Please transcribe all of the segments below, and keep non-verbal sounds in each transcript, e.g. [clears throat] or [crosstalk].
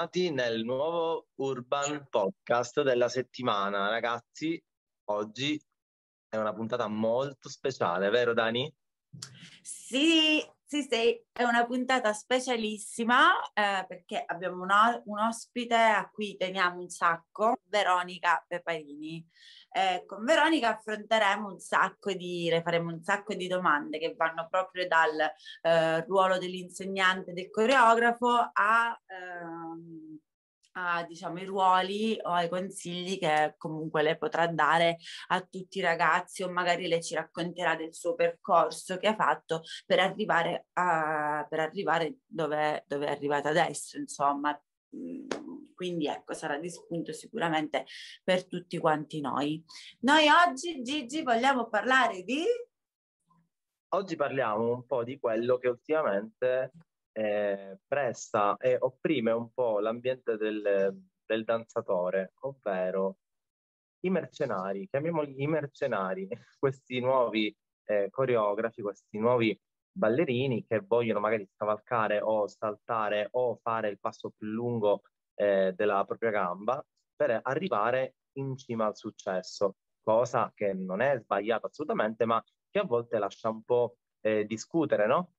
bentornati nel nuovo Urban Podcast della settimana. Ragazzi, oggi è una puntata molto speciale, vero Dani? Sì, sì, sì, è una puntata specialissima eh, perché abbiamo un, un, ospite a cui teniamo un sacco, Veronica Peparini. Eh, con Veronica affronteremo un sacco di, le faremo un sacco di domande che vanno proprio dal eh, ruolo dell'insegnante, del coreografo a... Ehm, a, diciamo, i ruoli o ai consigli che comunque lei potrà dare a tutti i ragazzi o magari lei ci racconterà del suo percorso che ha fatto per arrivare, a, per arrivare dove, dove è arrivata adesso, insomma. Quindi ecco, sarà di spunto sicuramente per tutti quanti noi. Noi oggi, Gigi, vogliamo parlare di... Oggi parliamo un po' di quello che ultimamente eh, presta e opprime un po' l'ambiente del, del danzatore, ovvero i mercenari, chiamiamoli i mercenari, [laughs] questi nuovi eh, coreografi, questi nuovi ballerini che vogliono magari scavalcare o saltare o fare il passo più lungo eh, della propria gamba per arrivare in cima al successo, cosa che non è sbagliata assolutamente, ma che a volte lascia un po' eh, discutere, no?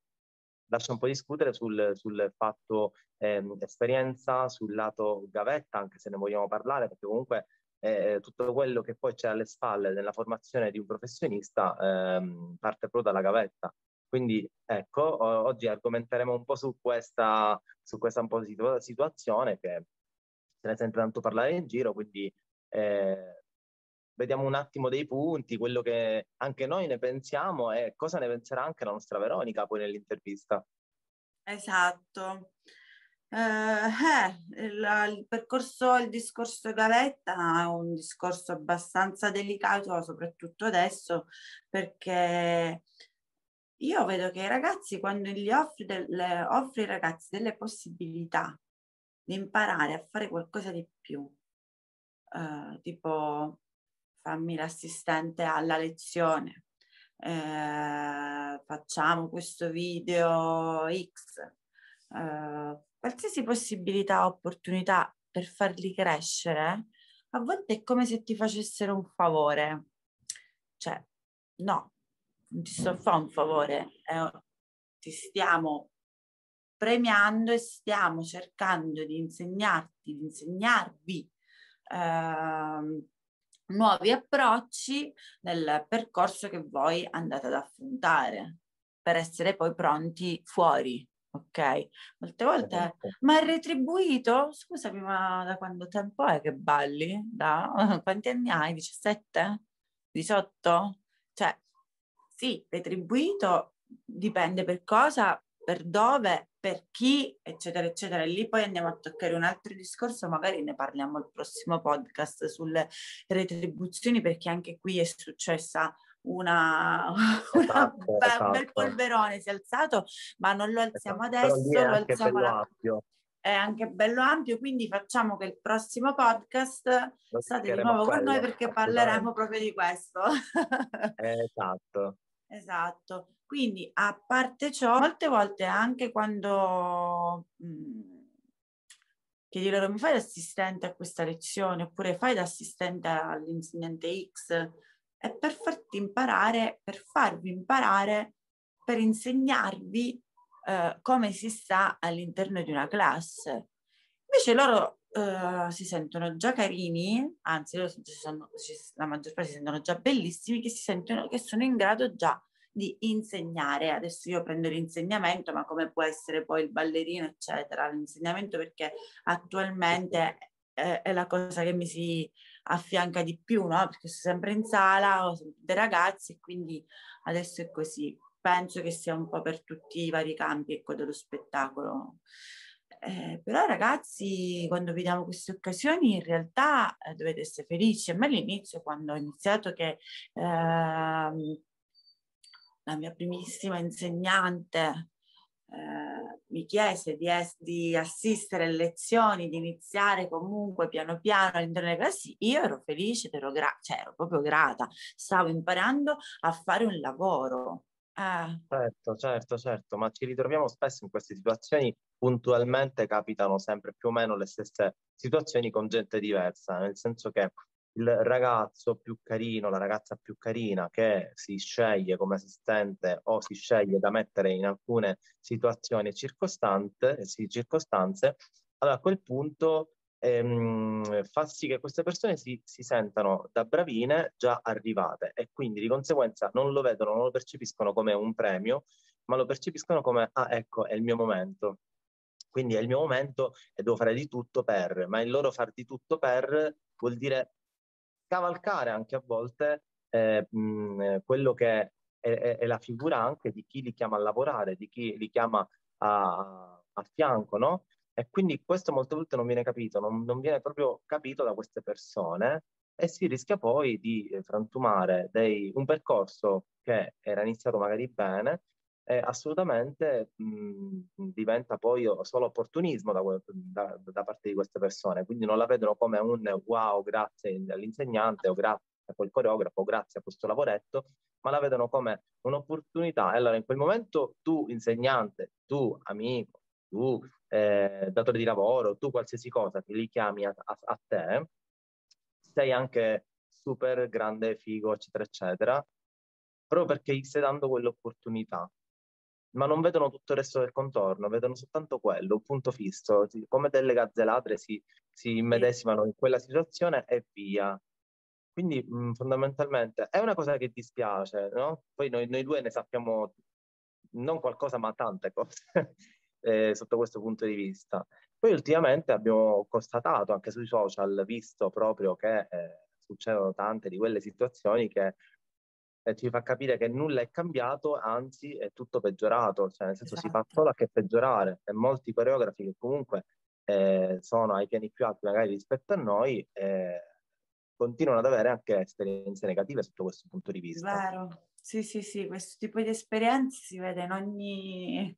lascia un po' discutere sul, sul fatto ehm, esperienza, sul lato gavetta, anche se ne vogliamo parlare, perché comunque eh, tutto quello che poi c'è alle spalle nella formazione di un professionista ehm, parte proprio dalla gavetta. Quindi ecco, oggi argomenteremo un po' su questa, su questa po' situ- situazione che se ne sente tanto parlare in giro, quindi eh, vediamo un attimo dei punti, quello che anche noi ne pensiamo e cosa ne penserà anche la nostra Veronica poi nell'intervista. Esatto. Eh, eh, il, il, percorso, il discorso Gavetta è un discorso abbastanza delicato, soprattutto adesso, perché io vedo che i ragazzi, quando gli offri, delle, offri ai ragazzi delle possibilità di imparare a fare qualcosa di più, eh, tipo fammi l'assistente alla lezione, eh, facciamo questo video X, eh, qualsiasi possibilità, opportunità per farli crescere, a volte è come se ti facessero un favore. Cioè, no, non ti sto a fare un favore, eh, ti stiamo premiando e stiamo cercando di insegnarti, di insegnarvi eh, nuovi approcci nel percorso che voi andate ad affrontare per essere poi pronti fuori. Ok, molte volte, esatto. ma è retribuito? Scusami, ma da quando tempo è che balli? Da [laughs] quanti anni hai? 17? 18? Cioè, sì, retribuito dipende per cosa, per dove, per chi, eccetera, eccetera. E lì poi andiamo a toccare un altro discorso, magari ne parliamo al prossimo podcast sulle retribuzioni, perché anche qui è successa una, esatto, [laughs] una esatto. un bel polverone si è alzato, ma non lo alziamo esatto, adesso, lo alziamo la... È anche bello ampio, quindi facciamo che il prossimo podcast state di nuovo con noi perché parleremo proprio di questo. [laughs] esatto. Esatto. Quindi a parte ciò, molte volte anche quando mh, mhmm, chiedi loro mi fai l'assistente a questa lezione oppure fai l'assistente all'insegnante X, è per farti imparare, per farvi imparare, per insegnarvi eh, come si sta all'interno di una classe. Invece loro uh, si sentono già carini, anzi sono, la maggior parte si sentono già bellissimi, che, si sentono, che sono in grado già di insegnare. Adesso io prendo l'insegnamento, ma come può essere poi il ballerino, eccetera, l'insegnamento perché attualmente è, è la cosa che mi si affianca di più, no? Perché sono sempre in sala, ho dei ragazzi e quindi adesso è così. Penso che sia un po' per tutti i vari campi ecco, dello spettacolo. Eh, però ragazzi, quando vediamo queste occasioni, in realtà eh, dovete essere felici. A me all'inizio, quando ho iniziato che eh, la mia primissima insegnante eh, mi chiese di, es- di, assistere alle lezioni, di iniziare comunque piano piano all'interno delle classi, io ero felice, ero, gra- cioè, ero proprio grata, stavo imparando a fare un lavoro Ah. Certo, certo, certo, ma ci ritroviamo spesso in queste situazioni, puntualmente capitano sempre più o meno le stesse situazioni con gente diversa, nel senso che il ragazzo più carino, la ragazza più carina che si sceglie come assistente o si sceglie da mettere in alcune situazioni e circostanze, allora a quel punto ehm, fa sì che queste persone si, si, sentano da bravine già arrivate e quindi di conseguenza non lo vedono, non lo percepiscono come un premio, ma lo percepiscono come, ah ecco, è il mio momento. Quindi è il mio momento e devo fare di tutto per, ma il loro far di tutto per vuol dire cavalcare anche a volte eh, mh, quello che è, è, è, la figura anche di chi li chiama a lavorare, di chi li chiama a, a fianco, no? E quindi questo molte volte non viene capito, non, non, viene proprio capito da queste persone e si rischia poi di frantumare dei, un percorso che era iniziato magari bene e assolutamente mh, diventa poi solo opportunismo da, da, da, parte di queste persone, quindi non la vedono come un wow grazie all'insegnante o grazie a quel coreografo, grazie a questo lavoretto, ma la vedono come un'opportunità. E allora in quel momento tu insegnante, tu amico, tu eh, datore di lavoro, tu qualsiasi cosa che li chiami a, a, a te, sei anche super grande, figo, eccetera, eccetera, proprio perché gli stai dando quell'opportunità. Ma non vedono tutto il resto del contorno, vedono soltanto quello, un punto fisso, come delle gazzelatre si, si immedesimano in quella situazione e via. Quindi mh, fondamentalmente è una cosa che dispiace, no? Poi noi, noi due ne sappiamo non qualcosa, ma tante cose [laughs] eh, sotto questo punto di vista. Poi ultimamente abbiamo constatato anche sui social, visto proprio che eh, succedono tante di quelle situazioni che eh, ci fa capire che nulla è cambiato, anzi è tutto peggiorato, cioè nel senso esatto. si fa esatto. solo a che peggiorare e molti coreografi che comunque eh, sono ai piani più alti magari rispetto a noi eh, continuano ad avere anche esperienze negative sotto questo punto di vista. Vero, sì sì sì, questo tipo di esperienze si vede in ogni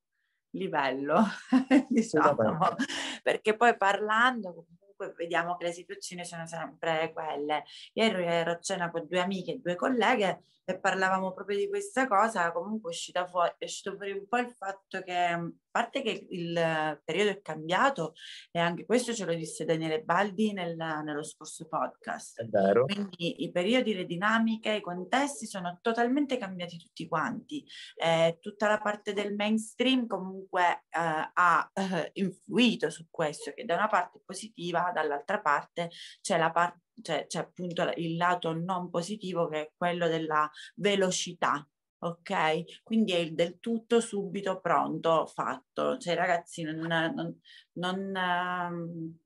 livello, [laughs] diciamo, perché poi parlando comunque vediamo che le situazioni sono sempre quelle. Ieri ero a cena con due amiche e due colleghe e parlavamo proprio di questa cosa, comunque è, uscita fuori, è uscito fuori un po' il fatto che, a parte che il periodo è cambiato, e anche questo ce lo disse Daniele Baldi nel, nello scorso podcast. È vero. Quindi i periodi, le dinamiche, i contesti sono totalmente cambiati tutti quanti. Eh, tutta la parte del mainstream comunque eh, ha eh, influito su questo, che da una parte è positiva, dall'altra parte c'è la parte cioè c'è appunto il lato non positivo che è quello della velocità, ok? Quindi è il del tutto subito pronto, fatto. Cioè i ragazzi non, non, non, um,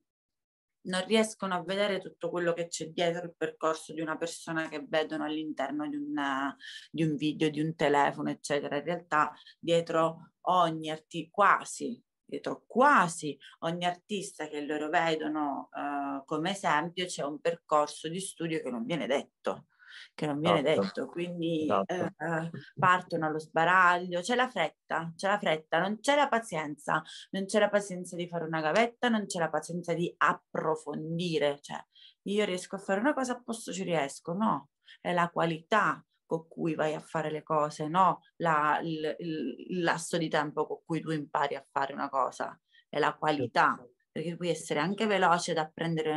non, riescono a vedere tutto quello che c'è dietro il percorso di una persona che vedono all'interno di, una, di un video, di un telefono, eccetera. In realtà dietro ogni articolo, quasi dietro quasi ogni artista che loro vedono uh, come esempio c'è un percorso di studio che non viene detto che non viene esatto. detto, quindi esatto. eh, partono allo sbaraglio, c'è la fretta, c'è la fretta, non c'è la pazienza, non c'è la pazienza di fare una gavetta, non c'è la pazienza di approfondire, cioè io riesco a fare una cosa a posto ci riesco, no, è la qualità con cui vai a fare le cose, no la, il, il, lasso di tempo con cui tu impari a fare una cosa, è la qualità, perché puoi essere anche veloce ad apprendere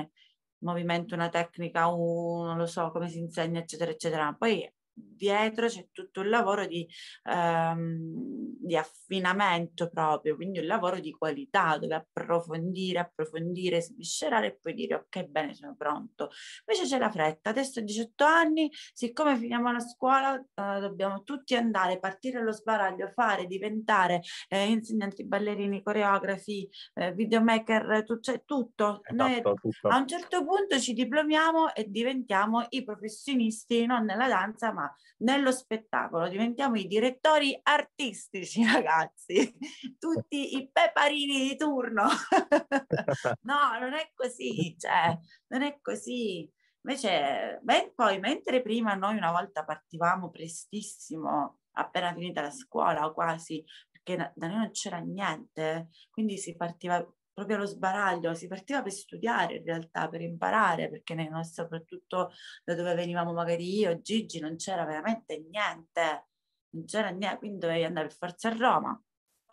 un movimento, una tecnica, un, non lo so come si insegna, eccetera, eccetera. Poi dietro c'è tutto il lavoro di, ehm, di, affinamento proprio, quindi un lavoro di qualità dove approfondire, approfondire, sviscerare e poi dire ok bene sono pronto. Invece c'è la fretta, adesso ho 18 anni, siccome finiamo la scuola eh, dobbiamo tutti andare, partire allo sbaraglio, fare, diventare eh, insegnanti ballerini, coreografi, eh, videomaker, tu, cioè tutto. Esatto, Noi tutto. A un certo punto ci diplomiamo e diventiamo i professionisti non nella danza ma nello spettacolo, diventiamo i direttori artistici, [laughs] ragazzi, tutti i peparini di turno. [laughs] no, non è così, cioè, non è così. Invece, beh, poi, mentre prima noi una volta partivamo prestissimo, appena finita la scuola o quasi, perché da noi non c'era niente, quindi si partiva proprio allo sbaraglio, si partiva per studiare in realtà, per imparare, perché nel nostro, soprattutto da dove venivamo magari io, Gigi, non c'era veramente niente. non c'era niente, quindi dovevi andare per forza a Roma,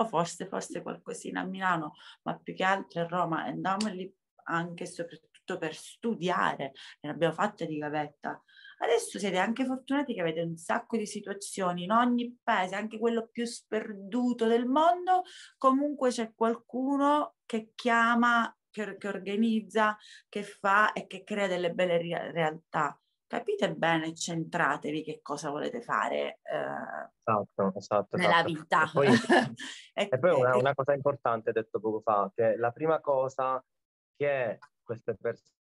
o forse fosse qualcosina a Milano, ma più che altro a Roma, andavamo lì anche e soprattutto per studiare, ne abbiamo fatte di gavetta. Adesso siete anche fortunati che avete un sacco di situazioni, in ogni paese, anche quello più sperduto del mondo, comunque c'è qualcuno che chiama, che, che organizza, che fa e che crea delle belle realtà capite bene, centratevi che cosa volete fare eh, esatto, esatto, nella esatto. vita. E poi, [laughs] e poi una, una, cosa importante detto poco fa, che la prima cosa che queste persone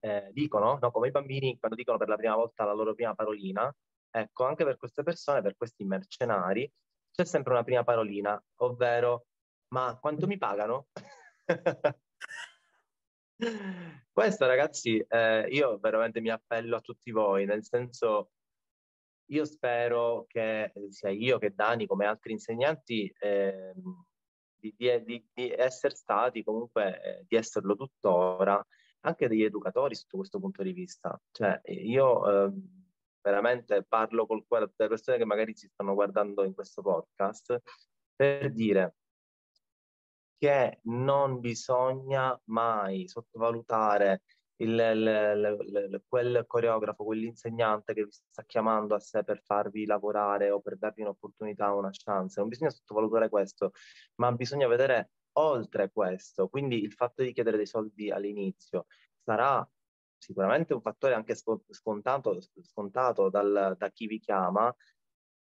eh, dicono, no, come i bambini quando dicono per la prima volta la loro prima parolina, ecco, anche per queste persone, per questi mercenari, c'è sempre una prima parolina, ovvero ma quanto mi pagano? [laughs] Questo ragazzi, eh, io veramente mi appello a tutti voi, nel senso, io spero che sia io che Dani, come altri insegnanti, eh, di, di, di, essere stati comunque, eh, di esserlo tuttora, anche degli educatori sotto questo punto di vista. Cioè, io eh, veramente parlo cuore delle persone che magari si stanno guardando in questo podcast per dire che non bisogna mai sottovalutare il, il, il, quel coreografo, quell'insegnante che vi sta chiamando a sé per farvi lavorare o per darvi un'opportunità, una chance. Non bisogna sottovalutare questo, ma bisogna vedere oltre questo. Quindi il fatto di chiedere dei soldi all'inizio sarà sicuramente un fattore anche scontato, scontato dal, da chi vi chiama,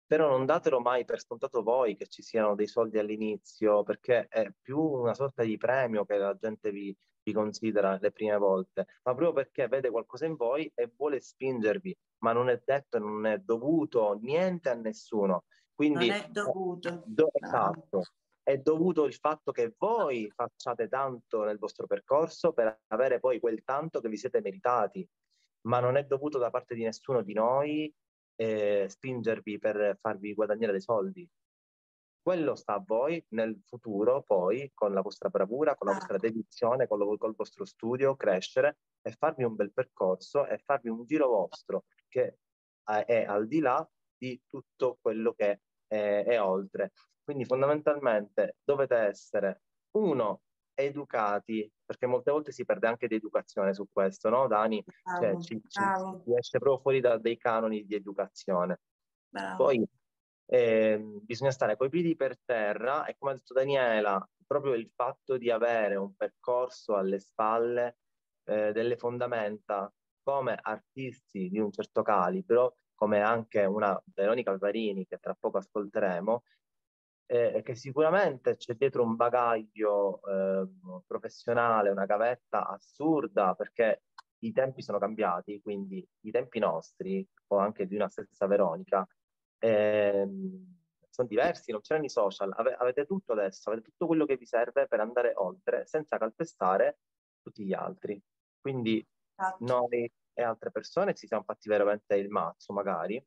però non datelo mai per scontato voi che ci siano dei soldi all'inizio, perché è più una sorta di premio che la gente vi, vi considera le prime volte, ma proprio perché vede qualcosa in voi e vuole spingervi, ma non è detto e non è dovuto niente a nessuno. Quindi, non è dovuto. Do, esatto. È dovuto il fatto che voi facciate tanto nel vostro percorso per avere poi quel tanto che vi siete meritati, ma non è dovuto da parte di nessuno di noi eh, spingervi per farvi guadagnare dei soldi. Quello sta a voi nel futuro, poi, con la vostra bravura, con la vostra dedizione, con, lo, con il vostro studio, crescere e farvi un bel percorso e farvi un giro vostro che è al di là di tutto quello che è, è oltre. Quindi fondamentalmente dovete essere uno educati, perché molte volte si perde anche di educazione su questo, no Dani? Cioè, bravo, cioè, ci, ci, ci, esce proprio fuori da dei canoni di educazione. Bravo. Poi eh, bisogna stare coi piedi per terra e come ha detto Daniela, proprio il fatto di avere un percorso alle spalle, eh, delle fondamenta come artisti di un certo calibro, come anche una Veronica Alvarini che tra poco ascolteremo, eh, che sicuramente c'è dietro un bagaglio eh, professionale, una gavetta assurda, perché i tempi sono cambiati, quindi i tempi nostri, o anche di una stessa Veronica, ehm, sono diversi, non c'erano i social, Ave- avete tutto adesso, avete tutto quello che vi serve per andare oltre, senza calpestare tutti gli altri. Quindi esatto. noi e altre persone ci siamo fatti veramente il mazzo, magari,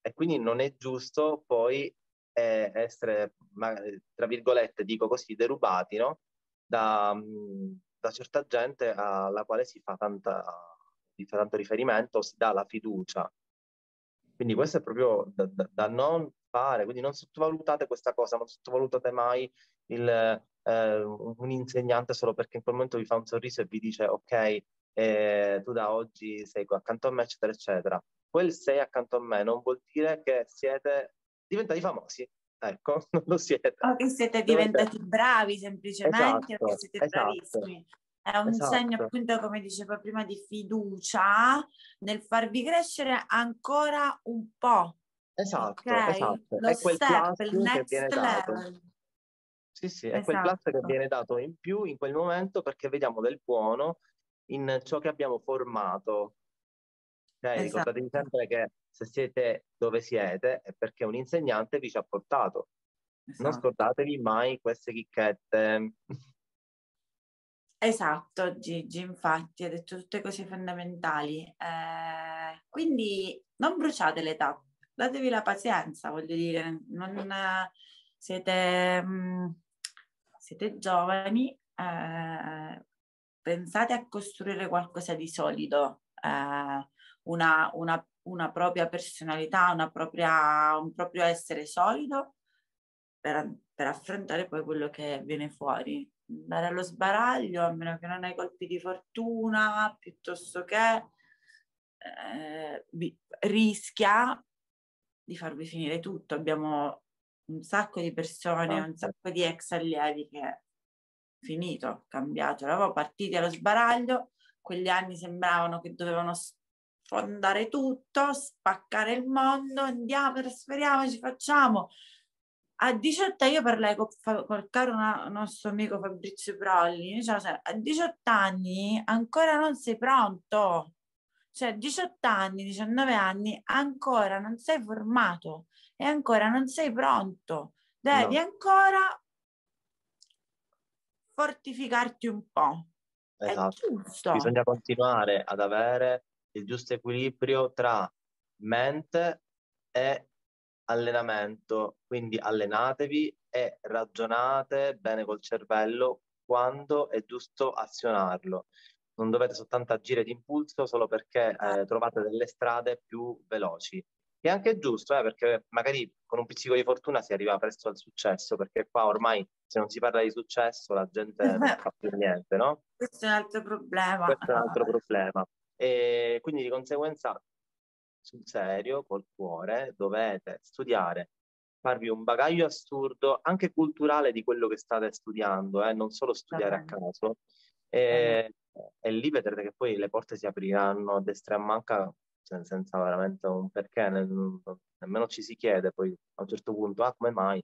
e quindi non è giusto poi eh, essere, tra virgolette, dico così, derubati no? da, da, certa gente alla quale si fa, tanta, si fa tanto riferimento, si dà la fiducia. Quindi questo è proprio da, da, da, non fare, quindi non sottovalutate questa cosa, non sottovalutate mai il, eh, un insegnante solo perché in quel momento vi fa un sorriso e vi dice ok, eh, tu da oggi sei qua accanto a me, eccetera, eccetera. Quel sei accanto a me non vuol dire che siete diventati famosi. Ecco, [laughs] non lo siete. O che siete diventati Dovete... bravi semplicemente, esatto, o che siete esatto, bravissimi. È un esatto. segno appunto, come dicevo prima, di fiducia nel farvi crescere ancora un po'. Esatto, okay? esatto. Lo è quel step, il next level. Sì, sì, è esatto. quel plus che esatto. viene dato in più in quel momento perché vediamo del buono in ciò che abbiamo formato. Okay? Esatto. Ricordatevi sempre che se siete dove siete è perché un insegnante vi ci ha portato. Esatto. Non scordatevi mai queste chicchette. Esatto, Gigi, infatti, ha detto tutte cose fondamentali. Eh, quindi non bruciate l'età, datevi la pazienza, voglio dire, non, siete, mh, mm, siete giovani, eh, pensate a costruire qualcosa di solido, eh, una, una una propria personalità, una propria, un proprio essere solido per, per affrontare poi quello che viene fuori. Andare allo sbaraglio, a meno che non hai colpi di fortuna, piuttosto che eh, vi, rischia di farvi finire tutto. Abbiamo un sacco di persone, un sacco di ex allievi che finito, cambiato, eravamo partiti allo sbaraglio, quegli anni sembravano che dovevano sfondare tutto, spaccare il mondo, andiamo, trasferiamoci, facciamo. A 18 io parlai con, col caro nostro amico Fabrizio Prolli, diciamo, a 18 anni ancora non sei pronto, cioè 18 anni, 19 anni ancora non sei formato e ancora non sei pronto, devi no. ancora fortificarti un po'. Esatto. Bisogna continuare ad avere il giusto equilibrio tra mente e allenamento. Quindi allenatevi e ragionate bene col cervello quando è giusto azionarlo. Non dovete soltanto agire d'impulso solo perché eh, trovate delle strade più veloci. È anche giusto, eh, perché magari con un pizzico di fortuna si arriva presto al successo, perché qua ormai se non si parla di successo la gente [laughs] non fa più niente, no? Questo è un altro problema. Questo è un altro problema. E quindi di conseguenza, sul serio, col cuore, dovete studiare, farvi un bagaglio assurdo, anche culturale di quello che state studiando, eh? non solo studiare a caso. E, e lì vedrete che poi le porte si apriranno a destra e a manca cioè, senza veramente un perché, nemmeno ci si chiede poi a un certo punto, ah come mai?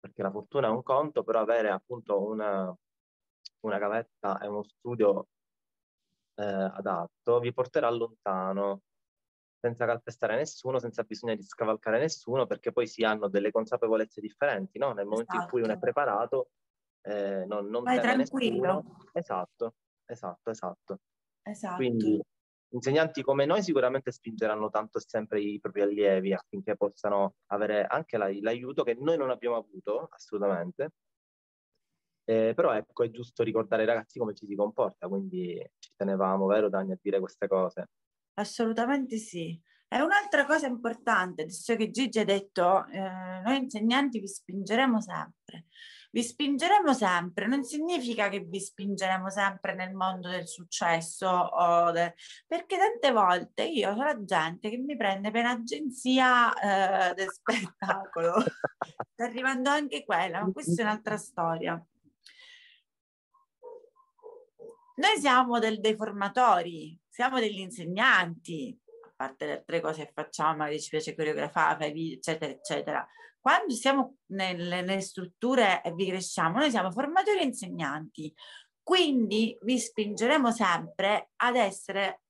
Perché la fortuna è un conto, però avere appunto una, una gavetta e uno studio eh, adatto vi porterà lontano senza calpestare nessuno, senza bisogno di scavalcare nessuno, perché poi si hanno delle consapevolezze differenti, no? Nel momento esatto. in cui uno è esatto. preparato, eh, non, non Vai tranquillo. Nessuno. Esatto, esatto, esatto. Esatto. Quindi insegnanti come noi sicuramente spingeranno tanto sempre i propri allievi affinché possano avere anche la, l'aiuto che noi non abbiamo avuto assolutamente. Eh, però ecco, è giusto ricordare ai ragazzi come ci si comporta, quindi ci tenevamo, vero Dani, a dire queste cose. Assolutamente sì. E un'altra cosa importante, adesso che Gigi ha detto, eh, noi insegnanti vi spingeremo sempre vi spingeremo sempre, non significa che vi spingeremo sempre nel mondo del successo, de... perché tante volte io sono la gente che mi prende per agenzia eh, del spettacolo, [laughs] sta arrivando anche quella, ma questa è un'altra storia. Noi siamo del, dei formatori, siamo degli insegnanti, a parte le altre cose che facciamo, magari ci piace coreografare, eccetera, eccetera quando siamo nelle, nelle strutture e vi cresciamo, noi siamo formatori e insegnanti, quindi vi spingeremo sempre ad essere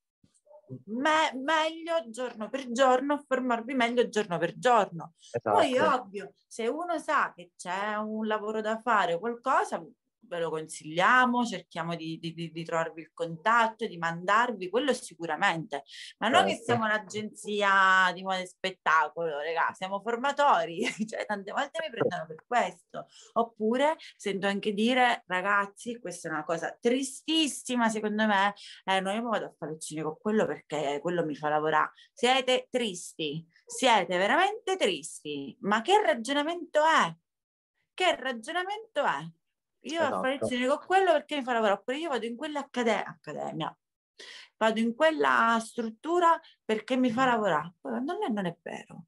me- meglio giorno per giorno, formarvi meglio giorno per giorno. Esatto. Poi ovvio, se uno sa che c'è un lavoro da fare, qualcosa, ve lo consigliamo, cerchiamo di, di, di, trovarvi il contatto, di mandarvi, quello sicuramente, ma certo. non che siamo un'agenzia di moda e spettacolo, ragazzi, siamo formatori, [laughs] cioè tante volte mi prendono per questo, oppure sento anche dire, ragazzi, questa è una cosa tristissima secondo me, eh, noi mi vado a fare lezioni con quello perché quello mi fa lavorare, siete tristi, siete veramente tristi, ma che ragionamento è? Che ragionamento è? Io esatto. fare lezioni con quello perché mi fa lavorare, oppure io vado in quell'accademia, vado in quella struttura perché mi fa lavorare. Poi non è, non è vero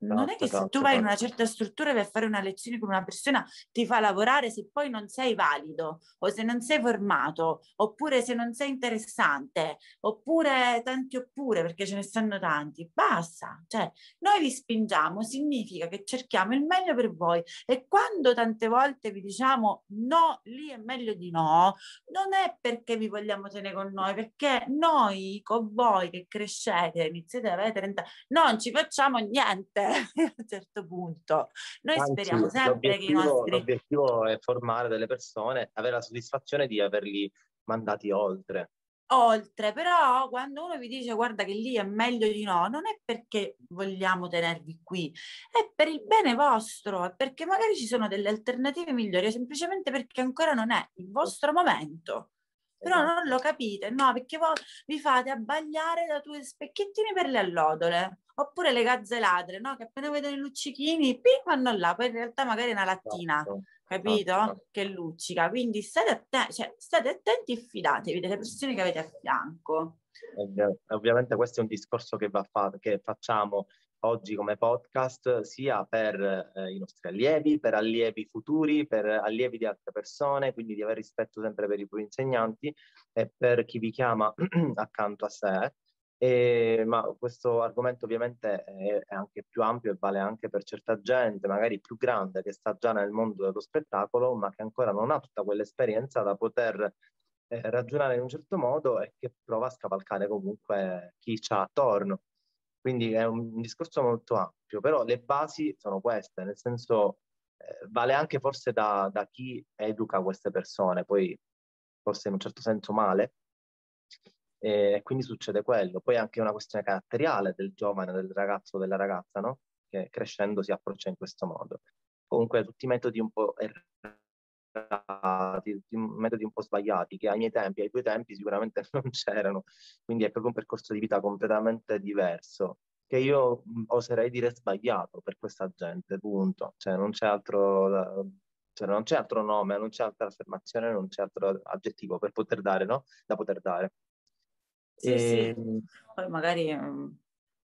non è che se tu vai in una certa struttura per fare una lezione con una persona ti fa lavorare se poi non sei valido o se non sei formato oppure se non sei interessante oppure tanti oppure perché ce ne stanno tanti. Basta cioè noi vi spingiamo significa che cerchiamo il meglio per voi e quando tante volte vi diciamo no lì è meglio di no non è perché vi vogliamo tenere con noi perché noi con voi che crescete iniziate ad avere 30 non ci facciamo niente [laughs] a un certo punto. Noi Anzi, speriamo sempre che i nostri... L'obiettivo è formare delle persone, avere la soddisfazione di averli mandati oltre. Oltre, però quando uno vi dice guarda che lì è meglio di no, non è perché vogliamo tenervi qui, è per il bene vostro, è perché magari ci sono delle alternative migliori, semplicemente perché ancora non è il vostro momento. però esatto. non lo capite, no, perché voi vi fate abbagliare da due specchiettini per le allodole, oppure le gazze ladre, no? Che appena vedono i luccichini, pim, vanno là, poi in realtà magari è una lattina, esatto. capito? Esatto. Che luccica, quindi state, atten- cioè, state attenti e fidatevi delle persone che avete a fianco. Ovvi- ovviamente questo è un discorso che, va fa- che facciamo oggi come podcast sia per eh, i nostri allievi, per allievi futuri, per allievi di altre persone, quindi di avere rispetto sempre per i propri insegnanti e per chi vi chiama [clears throat] accanto a sé. E, ma questo argomento ovviamente è, è, anche più ampio e vale anche per certa gente, magari più grande, che sta già nel mondo dello spettacolo, ma che ancora non ha tutta quell'esperienza da poter eh, ragionare in un certo modo e che prova a scavalcare comunque chi c'ha attorno. Quindi è un discorso molto ampio, però le basi sono queste, nel senso eh, vale anche forse da, da, chi educa queste persone, poi forse in un certo senso male, e quindi succede quello. Poi è anche una questione caratteriale del giovane, del ragazzo o della ragazza, no? Che crescendo si approccia in questo modo. Comunque tutti i metodi un po' errati, tutti metodi un po' sbagliati, che ai miei tempi, ai tuoi tempi sicuramente [laughs] non c'erano. Quindi è proprio un percorso di vita completamente diverso che io oserei dire sbagliato per questa gente, punto. Cioè non c'è altro, cioè, non c'è altro nome, non c'è altra affermazione, non c'è altro aggettivo per poter dare, no? Da poter dare. Sì, e... sì. Ehm, Poi magari mm,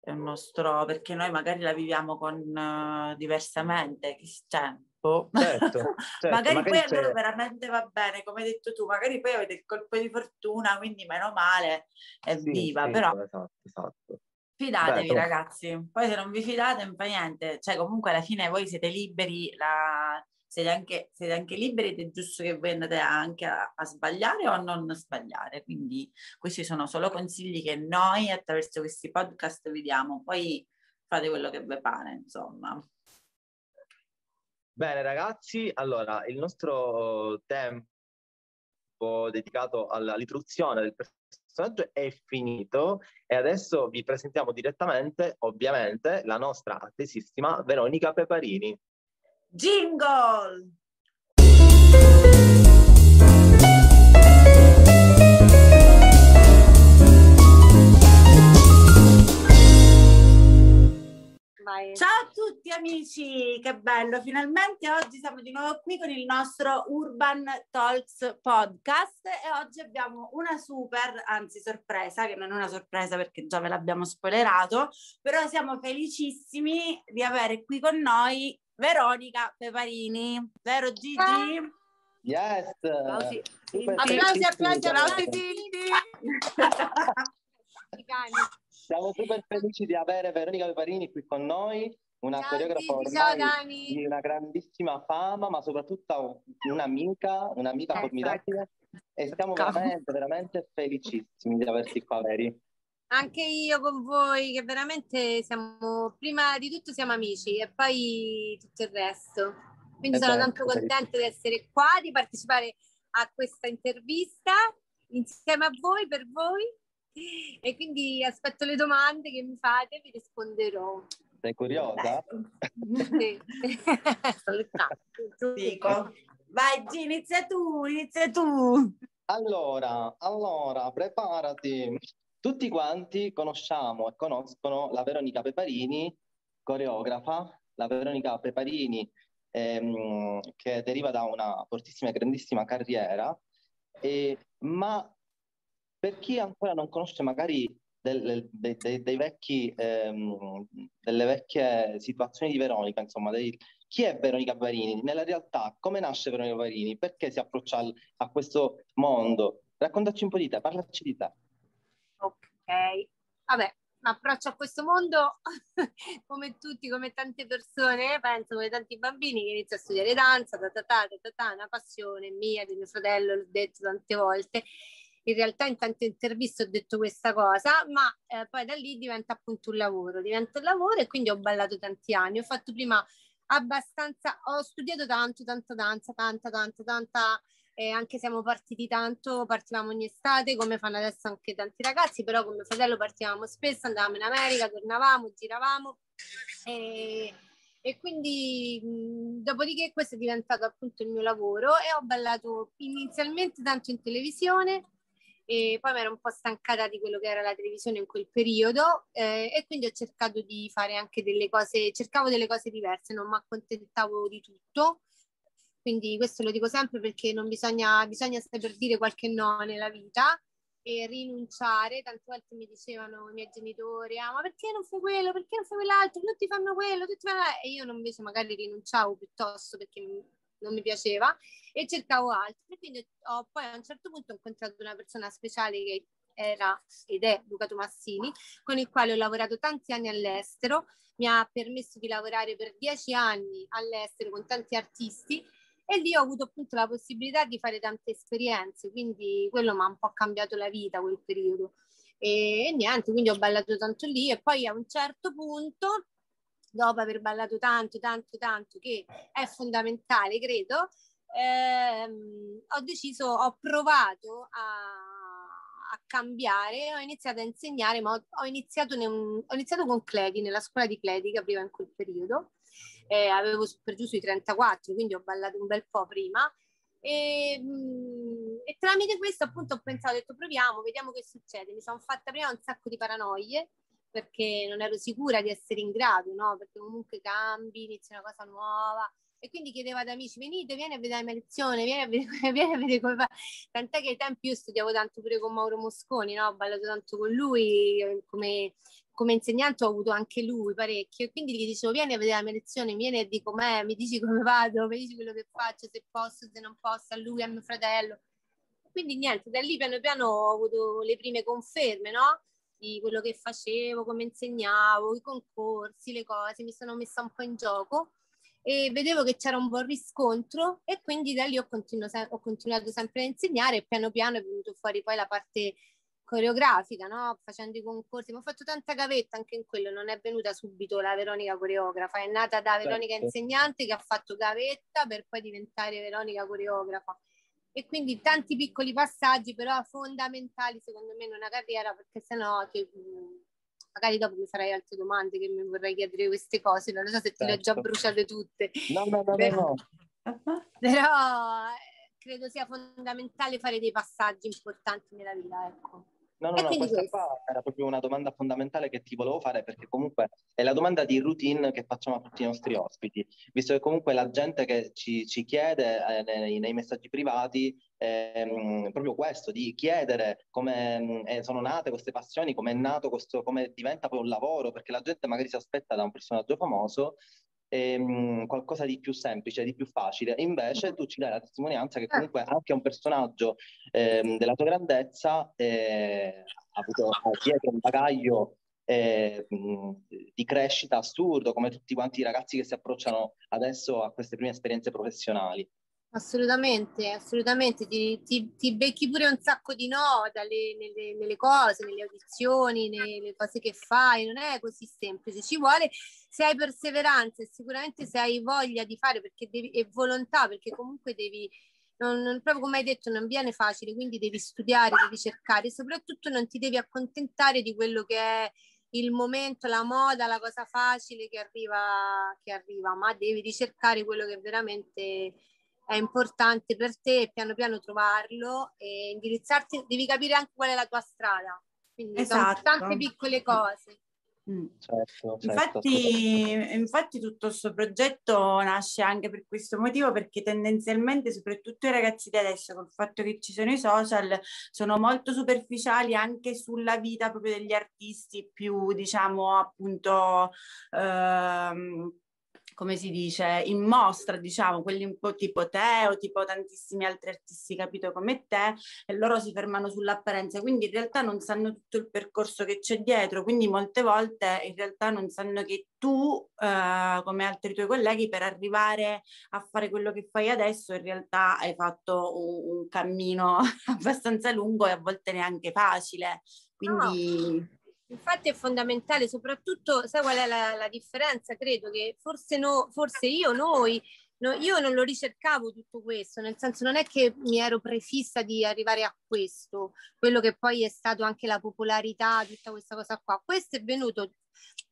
è un nostro, perché noi magari la viviamo con uh, diversamente, cioè, boh. [laughs] certo, certo, magari, magari, poi a loro veramente va bene, come hai detto tu, magari poi avete il colpo di fortuna, quindi meno male, evviva, sì, però... Esatto, esatto. Fidatevi Beh, ragazzi, poi se non vi fidate non fa niente, cioè comunque alla fine voi siete liberi, la... siete, anche, siete, anche, liberi ed è giusto che voi andate anche a, a, sbagliare o a non sbagliare, quindi questi sono solo consigli che noi attraverso questi podcast vi diamo, poi fate quello che vi pare, insomma. Bene ragazzi, allora il nostro tempo dedicato all'istruzione del personaggio è finito e adesso vi presentiamo direttamente, ovviamente, la nostra attesissima Veronica Peparini. Jingle! Ciao a tutti amici, che bello, finalmente oggi siamo di nuovo qui con il nostro Urban Talks podcast e oggi abbiamo una super, anzi sorpresa, che non è una sorpresa perché già ve l'abbiamo spoilerato, però siamo felicissimi di avere qui con noi Veronica Peparini, vero Gigi? Ah. Yes! Applausi, applausi, applausi, applausi, Siamo super felici di avere Veronica Peparini qui con noi, una ciao, coreografa ormai di una grandissima fama, ma soprattutto un'amica, un'amica eh, formidabile. E siamo veramente, veramente felicissimi di averti qua, Veri. Anche io con voi, che veramente siamo, prima di tutto siamo amici e poi tutto il resto. Quindi eh sono beh, tanto contenta di essere qua, di partecipare a questa intervista insieme a voi, per voi e quindi aspetto le domande che mi fate e vi risponderò. Sei curiosa? Sì. [laughs] Dico. Vai G, inizia tu, inizia tu. Allora, allora, preparati. Tutti quanti conosciamo e conoscono la Veronica Peparini, coreografa, la Veronica Peparini ehm, che deriva da una fortissima e grandissima carriera, e, ma per chi ancora non conosce magari del, dei, dei, dei vecchi, ehm, delle vecchie situazioni di Veronica, insomma, dei, chi è Veronica Varini? Nella realtà, come nasce Veronica Varini? Perché si approccia al, a questo mondo? Raccontaci un po' di te, parlaci di te. Ok, vabbè, approccio a questo mondo [laughs] come tutti, come tante persone, penso come tanti bambini che iniziano a studiare danza, ta ta ta, ta, ta, una passione mia, di mio fratello, l'ho detto tante volte, in realtà in tante interviste ho detto questa cosa, ma eh, poi da lì diventa appunto un lavoro, diventa un lavoro e quindi ho ballato tanti anni, ho fatto prima abbastanza, ho studiato tanto, tanta danza, tanta, tanta, tanta, eh, anche siamo partiti tanto, partivamo ogni estate come fanno adesso anche tanti ragazzi, però come fratello partivamo spesso, andavamo in America, tornavamo, giravamo e E quindi mh, dopodiché questo è diventato appunto il mio lavoro e ho ballato inizialmente tanto in televisione e poi mi ero un po' stancata di quello che era la televisione in quel periodo eh, e quindi ho cercato di fare anche delle cose, cercavo delle cose diverse, non mi accontentavo di tutto. Quindi questo lo dico sempre perché non bisogna, bisogna saper dire qualche no nella vita e rinunciare. Tante volte mi dicevano i miei genitori: ah, ma perché non fai quello? Perché non fai quell'altro? Tutti fanno quello, tutti fanno... E io invece magari rinunciavo piuttosto perché non mi piaceva e cercavo altro. quindi ho, poi a un certo punto ho incontrato una persona speciale che era ed è Luca Tomassini, con il quale ho lavorato tanti anni all'estero. Mi ha permesso di lavorare per dieci anni all'estero con tanti artisti e lì ho avuto appunto la possibilità di fare tante esperienze, quindi quello mi ha un po' cambiato la vita quel periodo. E, e niente, quindi ho ballato tanto lì e poi a un certo punto, dopo aver ballato tanto, tanto, tanto, che è fondamentale, credo, ehm, ho deciso, ho provato a, a, cambiare, ho iniziato a insegnare, ma ho, ho, iniziato, un, ho iniziato con Cledi, nella scuola di Cledi che apriva in quel periodo eh, avevo per giù sui 34, quindi ho ballato un bel po' prima. E, mm, e, tramite questo appunto ho pensato, ho detto proviamo, vediamo che succede. Mi sono fatta prima un sacco di paranoie perché non ero sicura di essere in grado, no? Perché comunque cambi, inizi una cosa nuova. E quindi chiedevo ad amici, venite, vieni a vedere la mia lezione, vieni a vedere, [laughs] vieni a vedere come fa. Tant'è che ai tempi io studiavo tanto pure con Mauro Mosconi, no? Ho ballato tanto con lui, come come insegnante ho avuto anche lui parecchio e quindi gli dicevo vieni a vedere la mia lezione, vieni e di com'è, mi dici come vado, mi dici quello che faccio, se posso, se non posso, a lui, a mio fratello. Quindi niente, da lì piano piano ho avuto le prime conferme, no? Di quello che facevo, come insegnavo, i concorsi, le cose, mi sono messa un po' in gioco e vedevo che c'era un buon riscontro e quindi da lì ho, continuo, ho continuato sempre a insegnare e piano piano è venuto fuori poi la parte coreografica, no? facendo i concorsi, ma ho fatto tanta gavetta anche in quello, non è venuta subito la Veronica coreografa, è nata da Veronica certo. insegnante che ha fatto gavetta per poi diventare Veronica coreografa. E quindi tanti piccoli passaggi, però fondamentali secondo me in una carriera, perché sennò che, magari dopo mi farai altre domande che mi vorrei chiedere queste cose, non so se te le ho già certo. bruciate tutte. No, no, no, però, no. [laughs] però eh, credo sia fondamentale fare dei passaggi importanti nella vita, ecco. No, no, no, questa qua era proprio una domanda fondamentale che ti volevo fare perché comunque è la domanda di routine che facciamo a tutti i nostri ospiti, visto che comunque la gente che ci, ci chiede eh, nei, nei, messaggi privati eh, proprio questo, di chiedere come eh, sono nate queste passioni, come è nato questo, come diventa poi un lavoro, perché la gente magari si aspetta da un personaggio famoso ehm, qualcosa di più semplice, di più facile. Invece tu ci dai la testimonianza che comunque anche un personaggio ehm, della tua grandezza eh, ha avuto dietro un bagaglio eh, di crescita assurdo, come tutti quanti i ragazzi che si approcciano adesso a queste prime esperienze professionali. Assolutamente, assolutamente, ti, ti, ti, becchi pure un sacco di no dalle, nelle, nelle, cose, nelle audizioni, nelle cose che fai, non è così semplice, ci vuole se hai perseveranza e sicuramente se hai voglia di fare devi, e volontà, perché comunque devi, non, non, proprio come hai detto, non viene facile, quindi devi studiare, devi cercare. Soprattutto non ti devi accontentare di quello che è il momento, la moda, la cosa facile che arriva, che arriva ma devi ricercare quello che veramente è importante per te piano piano trovarlo e indirizzarti, devi capire anche qual è la tua strada. Quindi esatto. sono tante piccole cose. Mm. Certo, certo, infatti, infatti, tutto questo progetto nasce anche per questo motivo, perché tendenzialmente, soprattutto i ragazzi di adesso, col fatto che ci sono i social, sono molto superficiali anche sulla vita proprio degli artisti, più diciamo appunto ehm, come si dice, in mostra, diciamo, quelli un po' tipo te o tipo tantissimi altri artisti capito come te, e loro si fermano sull'apparenza, quindi in realtà non sanno tutto il percorso che c'è dietro, quindi molte volte in realtà non sanno che tu, eh, come altri tuoi colleghi, per arrivare a fare quello che fai adesso, in realtà hai fatto un, un cammino [laughs] abbastanza lungo e a volte neanche facile. Quindi... No Infatti è fondamentale, soprattutto, sai qual è la, la differenza? Credo che forse, no, forse io, noi, no, io non lo ricercavo tutto questo, nel senso non è che mi ero prefissa di arrivare a questo, quello che poi è stato anche la popolarità, tutta questa cosa qua. Questo è venuto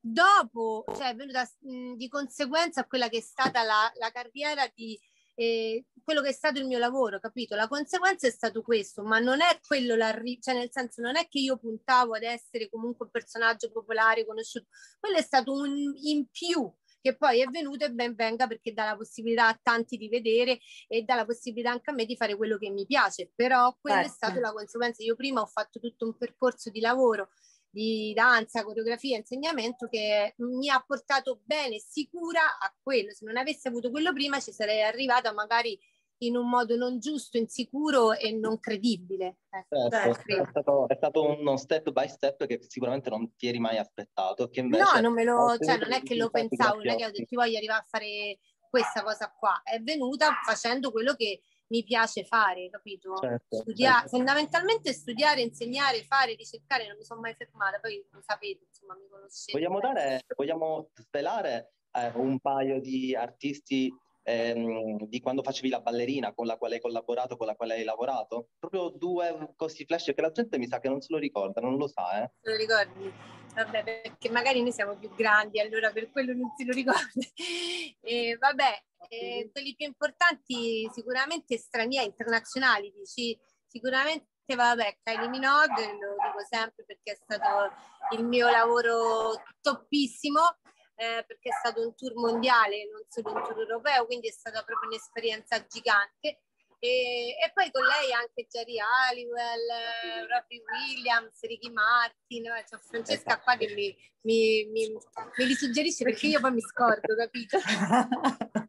dopo, cioè è venuta mh, di conseguenza quella che è stata la, la carriera di eh, quello che è stato il mio lavoro, capito? La conseguenza è stato questo, ma non è quello l'arrivo, cioè nel senso non è che io puntavo ad essere comunque un personaggio popolare, conosciuto, quello è stato un in più che poi è venuto e ben venga perché dà la possibilità a tanti di vedere e dà la possibilità anche a me di fare quello che mi piace, però quella certo. è stata la conseguenza. Io prima ho fatto tutto un percorso di lavoro di danza, coreografia, insegnamento che mi ha portato bene, sicura a quello. Se non avessi avuto quello prima ci sarei arrivata magari in un modo non giusto, insicuro e non credibile. Ecco, certo, è, stato, è, stato, uno step by step che sicuramente non ti eri mai aspettato. No, non, me lo, cioè, non è che lo pensavo, non è che ho detto voglio arrivare a fare questa cosa qua, è venuta facendo quello che mi piace fare, capito? Certo, Studia- certo. Fondamentalmente studiare, insegnare, fare, ricercare, non mi sono mai fermata, poi lo sapete, insomma, mi conoscete. Vogliamo, dare, vogliamo svelare eh, un paio di artisti ehm, di quando facevi la ballerina con la quale hai collaborato, con la quale hai lavorato? Proprio due così flash che la gente mi sa che non se lo ricorda, non lo sa, eh? Se lo ricordi? Vabbè, perché magari noi siamo più grandi, allora per quello non si lo ricorda. [laughs] E, vabbè, eh, quelli più importanti sicuramente stranieri, internazionali, dici sicuramente vabbè, Kylie Minogue, lo dico sempre perché è stato il mio lavoro toppissimo, eh, perché è stato un tour mondiale, non solo un tour europeo, quindi è stata proprio un'esperienza gigante. E, e, poi con lei anche Jerry Halliwell, eh, Robbie Williams, Ricky Martin, eh, c'è Francesca qua che mi, mi, mi, mi li suggerisce perché io poi mi scordo, capito? [laughs]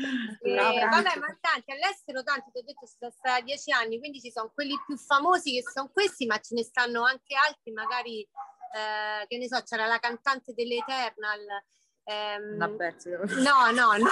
E, vabbè, ma tanti all'estero, tanti, ti ho detto, sono stata dieci anni, quindi ci sono quelli più famosi che sono questi, ma ce ne stanno anche altri, magari, eh, che ne so, c'era la cantante dell'Eternal. Ehm, no, no, no,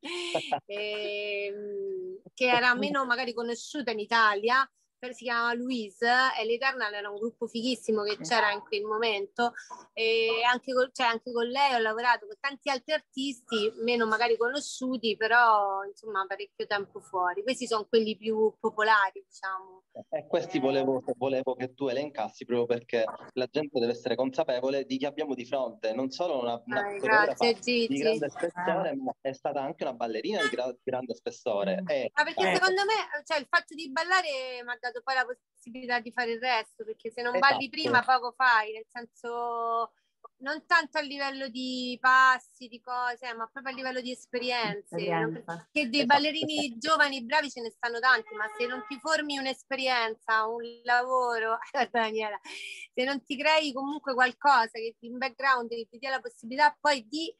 [laughs] ehm, che era meno magari conosciuta in Italia, si chiama Louise e l'Eternal era un gruppo fighissimo che c'era in quel momento. E anche, con, cioè anche con lei ho lavorato con tanti altri artisti meno magari conosciuti però insomma parecchio tempo fuori. Questi sono quelli più popolari diciamo. E questi volevo, volevo che tu elencassi proprio perché la gente deve essere consapevole di chi abbiamo di fronte. Non solo una, una eh, grazie, di grande spessore eh. ma è stata anche una ballerina di, gra- grande spessore. E, ma perché eh. secondo me cioè, il fatto di ballare mi ha dato poi la possibilità di fare il resto, perché se non esatto. balli prima poco fai, nel senso non tanto a livello di passi, di cose, ma proprio a livello di esperienze. Esperienza. Che dei esatto. ballerini giovani, bravi ce ne stanno tanti, ma se non ti formi un'esperienza, un lavoro, [laughs] Daniela, se non ti crei comunque qualcosa che in background ti dia la possibilità poi di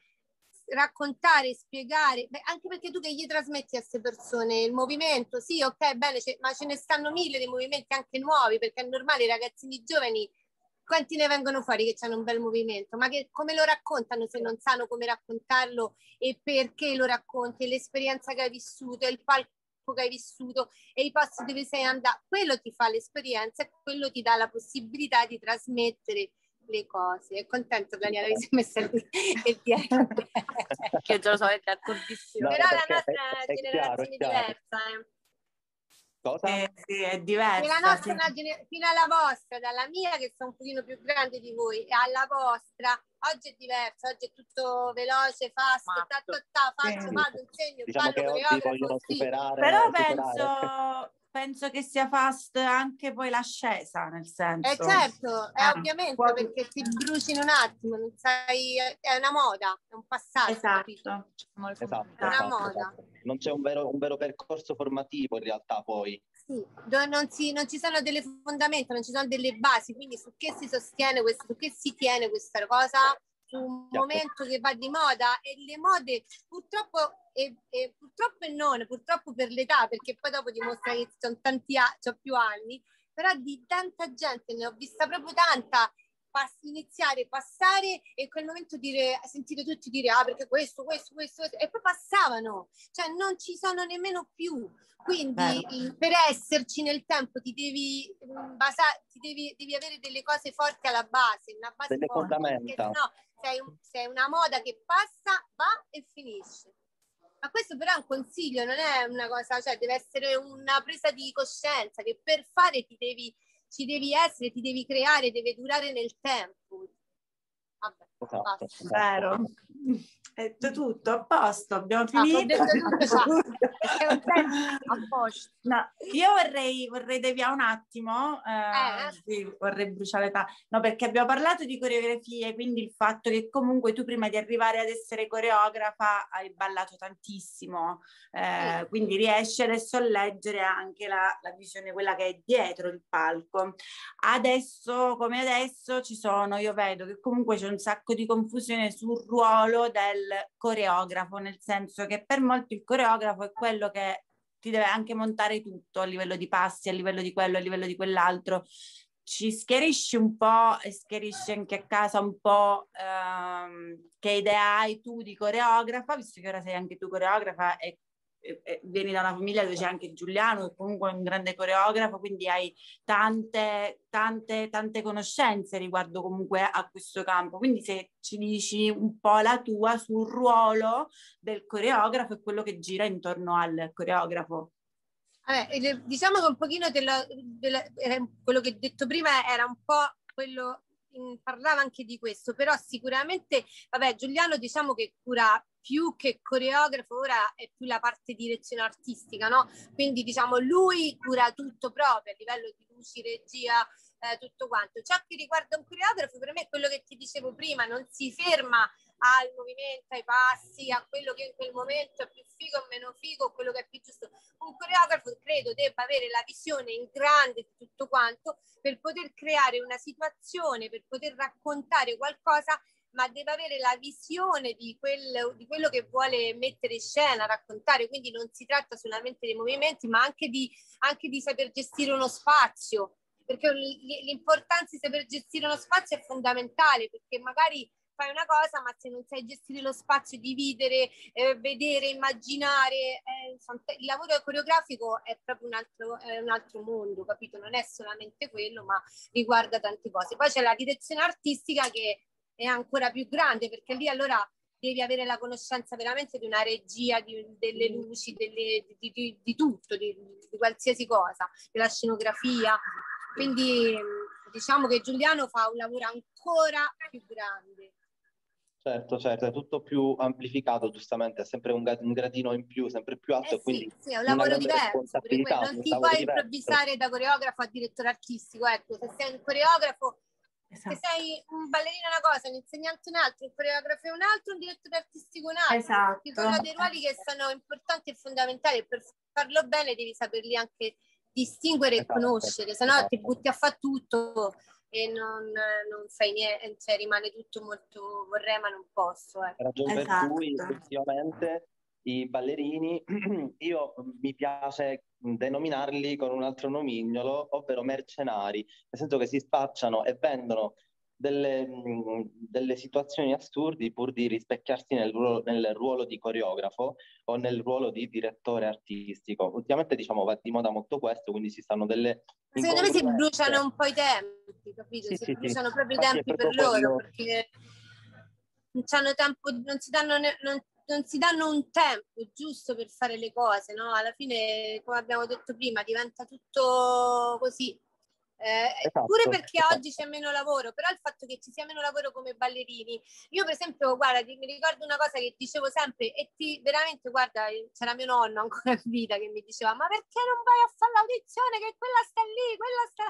raccontare, spiegare, beh, anche perché tu che gli trasmetti a queste persone il movimento, sì, ok, bene, ma ce ne stanno mille di movimenti anche nuovi, perché è normale, i ragazzini giovani, quanti ne vengono fuori che hanno un bel movimento, ma che come lo raccontano se non sanno come raccontarlo e perché lo racconti, l'esperienza che hai vissuto, il palco che hai vissuto e i posti dove sei andato, quello ti fa l'esperienza e quello ti dà la possibilità di trasmettere le cose. È contento Daniela di messa il piede. [laughs] che già lo so, è d'accordissimo. No, Però la nostra è, è generazione chiaro, è diversa. Eh. Cosa? Eh, sì, è diversa. La nostra sì. gener- fino alla vostra, dalla mia che sono un pochino più grande di voi, e alla vostra, oggi è diverso, oggi è tutto veloce, fast, ta, ta, ta, faccio, sì. vado, insegno, diciamo ballo, che oggi vogliono superare. Però superare. penso penso che sia fast anche poi l'ascesa, nel senso. Eh certo, è eh, ovviamente può... perché ti bruci in un attimo, non sai, è una moda, è un passaggio. Esatto, esatto, esatto è una esatto, moda. Esatto. Non c'è un vero, un vero, percorso formativo in realtà poi. Sì, non, si, non, ci sono delle fondamenta, non ci sono delle basi, quindi su che si sostiene questo, su che si tiene questa cosa su un momento che va di moda e le mode purtroppo e, e purtroppo e non, purtroppo per l'età, perché poi dopo dimostra che sono tanti anni, ho più anni, però di tanta gente ne ho vista proprio tanta pass- iniziare, passare e in quel momento dire, sentire tutti dire ah perché questo, questo, questo, questo e poi passavano, cioè non ci sono nemmeno più. Quindi il, per esserci nel tempo ti devi, mm, basa- ti devi, devi avere delle cose forti alla base, una base delle forte, fondamenta. No, sei, un, sei una moda che passa, va e finisce. Ma questo però è un consiglio, non è una cosa, cioè deve essere una presa di coscienza che per fare ti devi, ci devi essere, ti devi creare, deve durare nel tempo. Vabbè, esatto, esatto. Vero. È detto tutto, a posto, abbiamo ah, finito. [laughs] no, io vorrei, vorrei deviare un attimo, eh, eh. Sì, vorrei bruciare ta- no, perché abbiamo parlato di coreografie, quindi il fatto che comunque tu prima di arrivare ad essere coreografa hai ballato tantissimo, eh, sì. quindi riesci adesso a leggere anche la, la visione, quella che è dietro il palco. Adesso, come adesso, ci sono, io vedo che comunque c'è un sacco di confusione sul ruolo del coreografo, nel senso che per molti il coreografo è quello che ti deve anche montare tutto a livello di passi, a livello di quello, a livello di quell'altro. Ci schiarisci un po' e schiarisci anche a casa un po' ehm, che idea hai tu di coreografa, visto che ora sei anche tu coreografa e vieni da una famiglia dove c'è anche Giuliano, che comunque è un grande coreografo, quindi hai tante, tante, tante conoscenze riguardo comunque a questo campo. Quindi se ci dici un po' la tua sul ruolo del coreografo e quello che gira intorno al coreografo. Vabbè, diciamo che un pochino della, della, quello che ho detto prima era un po' quello parlava anche di questo, però sicuramente, vabbè, Giuliano diciamo che cura più che coreografo, ora è più la parte direzione artistica, no? Quindi diciamo lui cura tutto proprio a livello di luci, regia, eh, tutto quanto. Ciò che riguarda un coreografo, per me è quello che ti dicevo prima, non si ferma al movimento, ai passi, a quello che in quel momento è più figo o meno figo, quello che è più giusto. Un coreografo credo debba avere la visione in grande di tutto quanto per poter creare una situazione, per poter raccontare qualcosa ma deve avere la visione di quello, di quello, che vuole mettere in scena, raccontare, quindi non si tratta solamente dei movimenti, ma anche di, anche di saper gestire uno spazio, perché l'importanza di saper gestire uno spazio è fondamentale, perché magari fai una cosa, ma se non sai gestire lo spazio, dividere, eh, vedere, immaginare, eh, il lavoro coreografico è proprio un altro, è un altro mondo, capito? Non è solamente quello, ma riguarda tante cose. Poi c'è la direzione artistica che è ancora più grande, perché lì allora devi avere la conoscenza veramente di una regia, di, delle luci, delle, di, di, di, tutto, di, qualsiasi cosa, della scenografia. Quindi diciamo che Giuliano fa un lavoro ancora più grande. Certo, certo, è tutto più amplificato, giustamente, è sempre un, un gradino in più, sempre più alto. Eh sì, sì, è un lavoro diverso, non ti puoi improvvisare da coreografo a direttore artistico, ecco, se sei un coreografo, esatto. se sei un ballerino una cosa, un insegnante un altro, un coreografo un altro, un direttore artistico un altro, esatto. ci sono dei ruoli che sono importanti e fondamentali e per farlo bene devi saperli anche distinguere esatto. e conoscere, se no ti esatto. butti a fare tutto e non, non fai niente, cioè rimane tutto molto vorrei ma non posso. Ecco. Ragione esatto. per cui effettivamente i ballerini, [clears throat] io mi piace denominarli con un altro nomignolo, ovvero mercenari, nel senso che si spacciano e vendono delle, delle, situazioni assurdi pur di rispecchiarsi nel ruolo, nel ruolo, di coreografo o nel ruolo di direttore artistico. Ultimamente diciamo va di moda molto questo, quindi si stanno delle... Secondo me si bruciano un po' i tempi, capito? Sì, si sì, bruciano sì. proprio i tempi per loro, quello... perché non, tempo, non, si danno, non, non si danno un tempo giusto per fare le cose, no? Alla fine, come abbiamo detto prima, diventa tutto così eh, esatto, pure perché esatto. oggi c'è meno lavoro, però il fatto che ci sia meno lavoro come ballerini, io per esempio, guarda, ti, mi ricordo una cosa che dicevo sempre e ti veramente, guarda, c'era mio nonno [laughs] ancora in vita che mi diceva, ma perché non vai a fare l'audizione che quella sta lì, quella sta...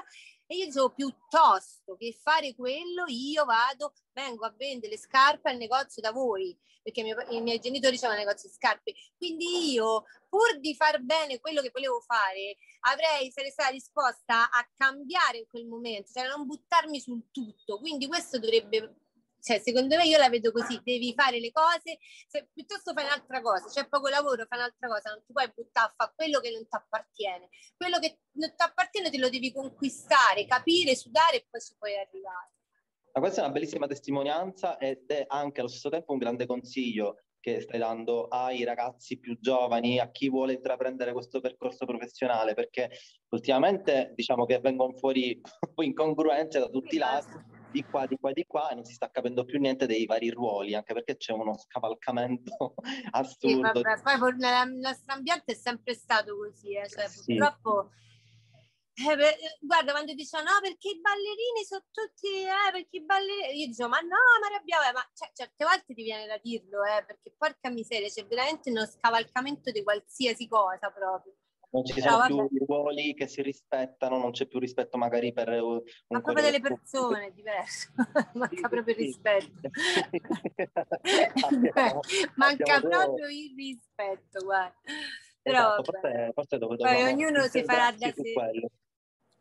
E io dicevo, piuttosto che fare quello, io vado, vengo a vendere le scarpe al negozio da voi, perché mio, i miei genitori c'erano negozio di scarpe. Quindi io, pur di far bene quello che volevo fare, avrei, sarei stata disposta a cambiare in quel momento, cioè a non buttarmi sul tutto. Quindi questo dovrebbe cioè, secondo me io la vedo così, devi fare le cose, se piuttosto fai un'altra cosa, c'è poco lavoro, fai un'altra cosa, non ti puoi buttare a fare quello che non ti appartiene. Quello che non ti appartiene te lo devi conquistare, capire, sudare e poi ci puoi arrivare. Ma questa è una bellissima testimonianza ed è anche allo stesso tempo un grande consiglio che stai dando ai ragazzi più giovani, a chi vuole intraprendere questo percorso professionale, perché ultimamente diciamo che vengono fuori [laughs] incongruenze da tutti i lati di qua, di qua, di qua e non si sta capendo più niente dei vari ruoli, anche perché c'è uno scavalcamento [laughs] assurdo. Sì, vabbè, poi nel nostro ambiente è sempre stato così, eh? cioè, sì. purtroppo eh, beh, guarda, quando dicevano no, perché i ballerini sono tutti, eh, perché i ballerini, io dicevo, ma no, ma arrabbiavo, ma cioè, certe volte ti viene da dirlo, eh, perché porca miseria, c'è veramente uno scavalcamento di qualsiasi cosa proprio. Non ci sono Però, più ruoli che si rispettano, non c'è più rispetto magari per un Ma proprio delle persone, è diverso, [laughs] [laughs] manca proprio il rispetto. [laughs] abbiamo, manca abbiamo... proprio il rispetto, guarda. Però esatto, forse, forse dove Poi ognuno si farà da sé.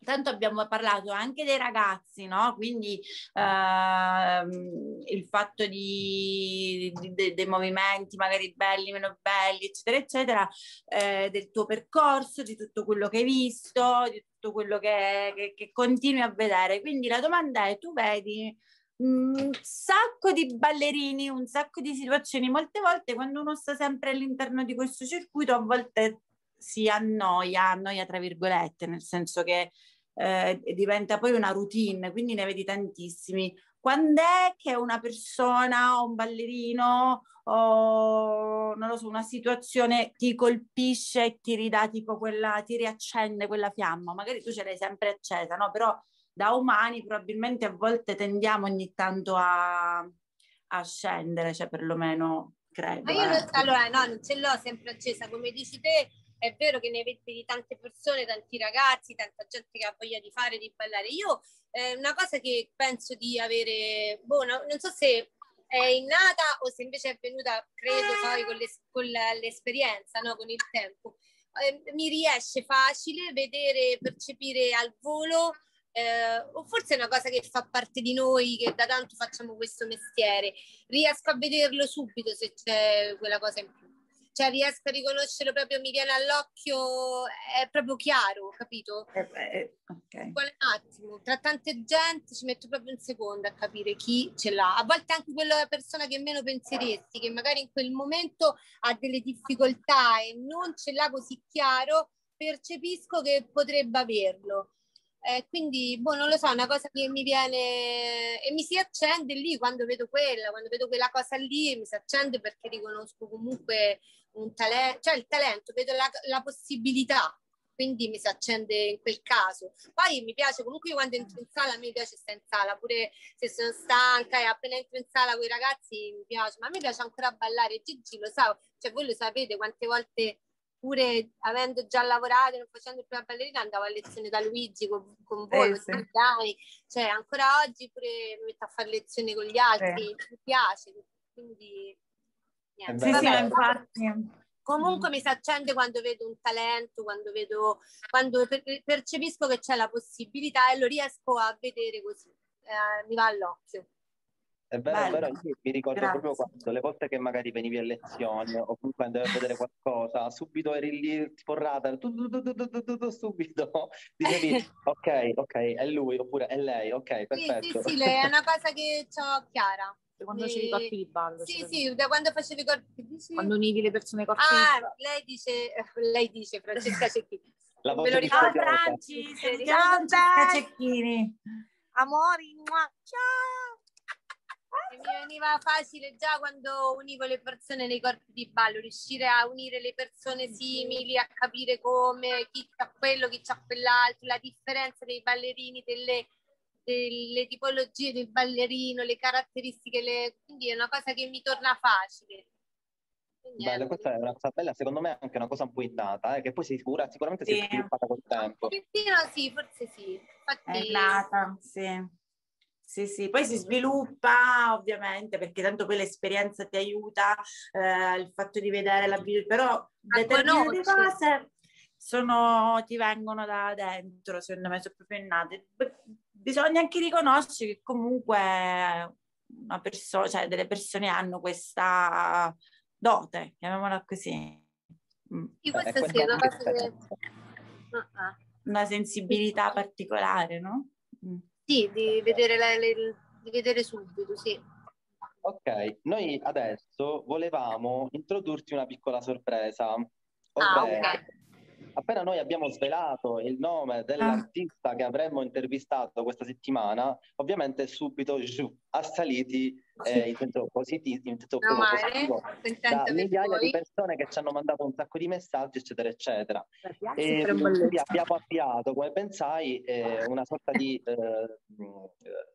Tanto abbiamo parlato anche dei ragazzi, no? Quindi ehm, il fatto di, di, de, dei movimenti magari belli, meno belli, eccetera, eccetera, eh, del tuo percorso, di tutto quello che hai visto, di tutto quello che, che, che continui a vedere. Quindi la domanda è, tu vedi un sacco di ballerini, un sacco di situazioni, molte volte quando uno sta sempre all'interno di questo circuito, a volte si annoia, annoia tra virgolette, nel senso che eh, diventa poi una routine, quindi ne vedi tantissimi. Quando è che una persona o un ballerino o non lo so, una situazione ti colpisce e ti ridà tipo quella, ti riaccende quella fiamma? Magari tu ce l'hai sempre accesa, no? Però da umani probabilmente a volte tendiamo ogni tanto a, a scendere, cioè perlomeno credo. Ma io eh. allora no, non ce l'ho sempre accesa, come dici te, è vero che ne vedi tante persone, tanti ragazzi, tanta gente che ha voglia di fare, di ballare. Io eh, una cosa che penso di avere, boh, no, non so se è innata o se invece è venuta, credo, poi con, l'es- con l'esperienza, no? con il tempo. Eh, mi riesce facile vedere, percepire al volo, eh, o forse è una cosa che fa parte di noi, che da tanto facciamo questo mestiere. Riesco a vederlo subito se c'è quella cosa in più cioè riesco a riconoscerlo proprio, mi viene all'occhio, è proprio chiaro, capito? Eh, eh, okay. Un attimo, tra tante gente ci metto proprio un secondo a capire chi ce l'ha. A volte anche quella persona che meno penseresti, che magari in quel momento ha delle difficoltà e non ce l'ha così chiaro, percepisco che potrebbe averlo. Eh, quindi, boh, non lo so, è una cosa che mi viene e mi si accende lì quando vedo quella, quando vedo quella cosa lì, mi si accende perché riconosco comunque un talento, cioè il talento, vedo la, la, possibilità, quindi mi si accende in quel caso. Poi mi piace, comunque io quando entro in sala, a me piace stare in sala, pure se sono stanca e appena entro in sala con i ragazzi mi piace, ma a me piace ancora ballare, Gigi lo sa, cioè voi lo sapete quante volte pure avendo già lavorato e non facendo più la ballerina andavo a lezione da Luigi con, con voi, eh, sì. cioè ancora oggi pure mi metto a fare lezioni con gli altri, eh. mi piace, quindi niente. Sì, Vabbè, sì, infatti. Comunque mi si accende quando vedo un talento, quando vedo, quando percepisco che c'è la possibilità e lo riesco a vedere così, eh, mi va all'occhio. È vero, Bello. è vero, io mi ricordo Grazie. proprio quando le volte che magari venivi a lezione o comunque andavi a vedere qualcosa, subito eri lì tipo radar, tu, tu, tu, subito [laughs] dicevi [laughs] ok, ok, è lui oppure è lei, ok, perfetto. Sì, sì, sì, è una cosa che ho chiara quando e... facevi i corpi di ballo. Sì, sì, da quando facevi i corpi di ballo. Quando univi le persone ai corpi ah, di ballo. lei dice, [laughs] lei dice, Francesca Cecchini. La Me lo ricordo. Ciao Franci, Francesca Cecchini. Amori, ciao. mi veniva facile già quando univo le persone nei corpi di ballo, riuscire a unire le persone simili, a capire come, chi ha quello, chi ha quell'altro, la differenza dei ballerini, delle delle tipologie del ballerino, le caratteristiche, le... quindi è una cosa che mi torna facile. Bello, questa è una cosa bella, secondo me è anche una cosa un po' innata, eh, che poi si sicura, sicuramente sì. si è sviluppata col tempo. Pochettino sì, forse sì. Infatti... È nata, sì. Sì, sì, poi si sviluppa ovviamente perché tanto poi l'esperienza ti aiuta, eh, il fatto di vedere la video, però determinate cose sono, ti vengono da dentro, secondo me sono proprio innate bisogna anche riconoscere che comunque una persona, cioè delle persone hanno questa dote, chiamiamola così. Mm. Io questa sì, una cosa che... Uh-uh. Una sensibilità particolare, no? Mm. Sì, di vedere, le, le, di vedere subito, sì. Ok, noi adesso volevamo introdurti una piccola sorpresa. Ah, ovvero, ah, ok appena noi abbiamo svelato il nome dell'artista che avremmo intervistato questa settimana, ovviamente subito giù, assaliti eh, in senso positivo, in senso No, positivo da migliaia di persone che ci hanno mandato un sacco di messaggi, eccetera, eccetera. E quindi abbiamo avviato, come pensai, eh, una sorta di eh, eh,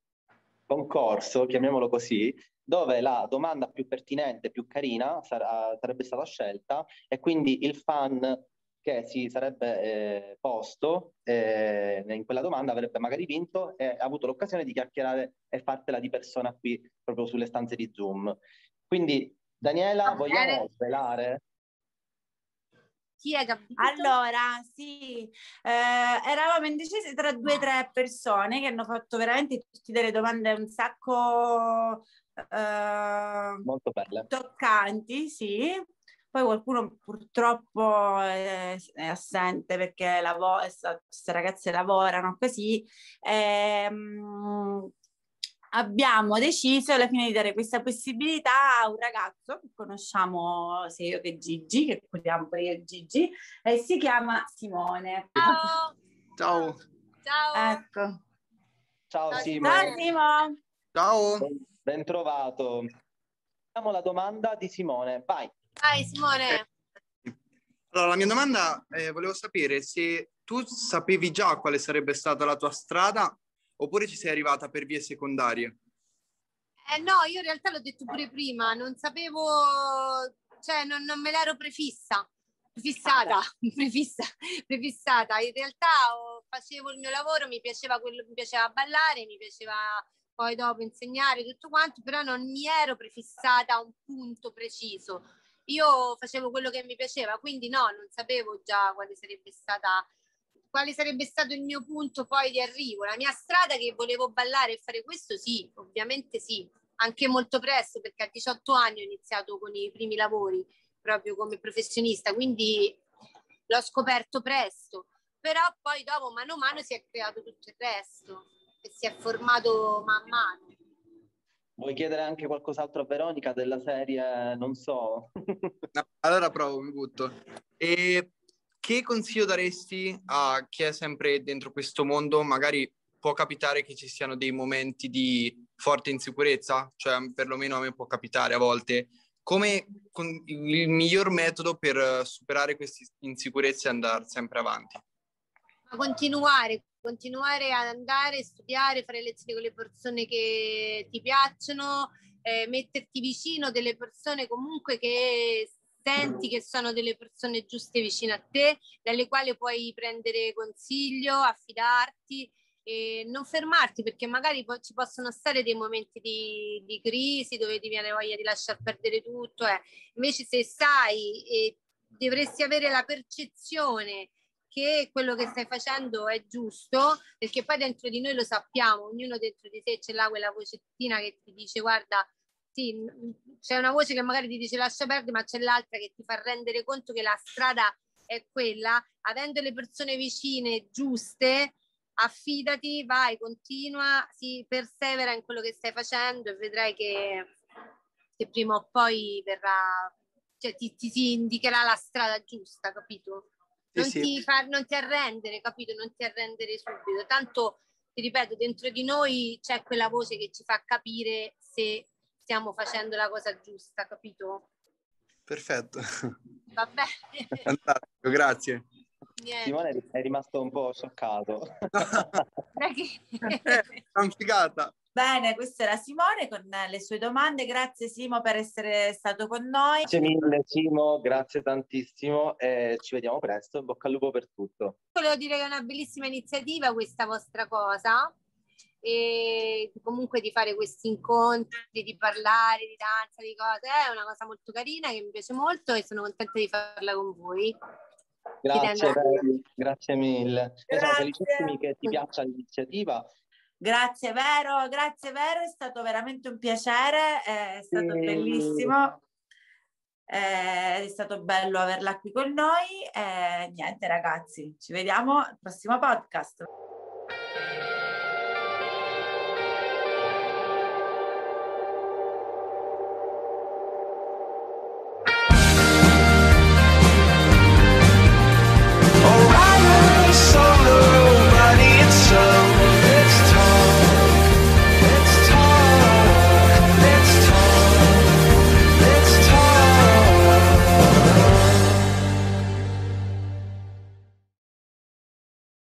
concorso, chiamiamolo così, dove la domanda più pertinente, più carina sarà- sarebbe stata scelta e quindi il fan che si sarebbe eh, posto eh, in quella domanda avrebbe magari vinto e avuto l'occasione di chiacchierare e fartela di persona qui proprio sulle stanze di Zoom. Quindi Daniela, Va vogliamo bene. svelare? Chi è capito? Allora, sì, eh, eravamo indecisi tra due o tre persone che hanno fatto veramente tutti delle domande un sacco eh, Molto belle. toccanti, sì. Poi qualcuno purtroppo è, è assente perché lavo- queste ragazze lavorano così. Ehm, abbiamo deciso alla fine di dare questa possibilità a un ragazzo che conosciamo sia io che Gigi, che curiamo pure io e Gigi, e si chiama Simone. Ciao. Ciao. Ciao. Ecco. Ciao Ciao, Simo, Ciao Simo! Ciao. ben, ben trovato. Facciamo la domanda di Simone, vai. Vai Simone. Allora, la mia domanda eh, volevo sapere se tu sapevi già quale sarebbe stata la tua strada oppure ci sei arrivata per vie secondarie. Eh no, io in realtà l'ho detto pure prima, non sapevo, cioè non, non me l'ero prefissa, prefissata, [laughs] prefissa, prefissata. In realtà oh, facevo il mio lavoro, mi piaceva quello, mi piaceva ballare, mi piaceva poi dopo insegnare tutto quanto, però non mi ero prefissata a un punto preciso. Io facevo quello che mi piaceva, quindi no, non sapevo già quale sarebbe stata quale sarebbe stato il mio punto poi di arrivo. La mia strada che volevo ballare e fare questo, sì, ovviamente sì, anche molto presto perché a 18 anni ho iniziato con i primi lavori proprio come professionista, quindi l'ho scoperto presto, però poi dopo mano a mano si è creato tutto il resto e si è formato man mano. Vuoi chiedere anche qualcos'altro a Veronica della serie, non so? [laughs] No, allora provo, mi butto. E che consiglio daresti a chi è sempre dentro questo mondo? Magari può capitare che ci siano dei momenti di forte insicurezza, cioè perlomeno a me può capitare a volte. Come con- il miglior metodo per superare queste insicurezze e andare sempre avanti? Continuare, continuare ad andare, studiare, fare lezioni con le persone che ti piacciono, eh, metterti vicino delle persone comunque che senti che sono delle persone giuste vicino a te, dalle quali puoi prendere consiglio, affidarti e non fermarti perché magari poi ci possono stare dei momenti di, di crisi dove ti viene voglia di lasciar perdere tutto. eh. Invece se sai e dovresti avere la percezione che quello che stai facendo è giusto, perché poi dentro di noi lo sappiamo, ognuno dentro di sé ce l'ha quella vocettina che ti dice guarda, sì, c'è una voce che magari ti dice lascia perdere, ma c'è l'altra che ti fa rendere conto che la strada è quella, avendo le persone vicine giuste, affidati, vai, continua, si persevera in quello che stai facendo e vedrai che, che prima o poi verrà, cioè ti, ti si indicherà la strada giusta, capito? Sì, non, sì. Ti far, non ti arrendere, capito? Non ti arrendere subito. Tanto, ti ripeto, dentro di noi c'è quella voce che ci fa capire se stiamo facendo la cosa giusta, capito? Perfetto. Vabbè. [laughs] Fantastico, grazie. Niente. Simone è rimasto un po' scioccato. [laughs] [laughs] È che- Eh, una figata. Bene, questo era Simone con le sue domande. Grazie Simo per essere stato con noi. Grazie mille Simo, grazie tantissimo e ci vediamo presto. In bocca al lupo per tutto. Volevo dire che è una bellissima iniziativa questa vostra cosa e comunque di fare questi incontri, di parlare di danza, di cose, è una cosa molto carina che mi piace molto e sono contenta di farla con voi. Grazie, grazie mille. Noi siamo Grazie. felicissimi che ti piaccia l'iniziativa. Grazie Vero, grazie Vero, è stato veramente un piacere, è stato Sì. bellissimo. Eh, È stato bello averla qui con noi. E niente, ragazzi, ci vediamo al prossimo podcast.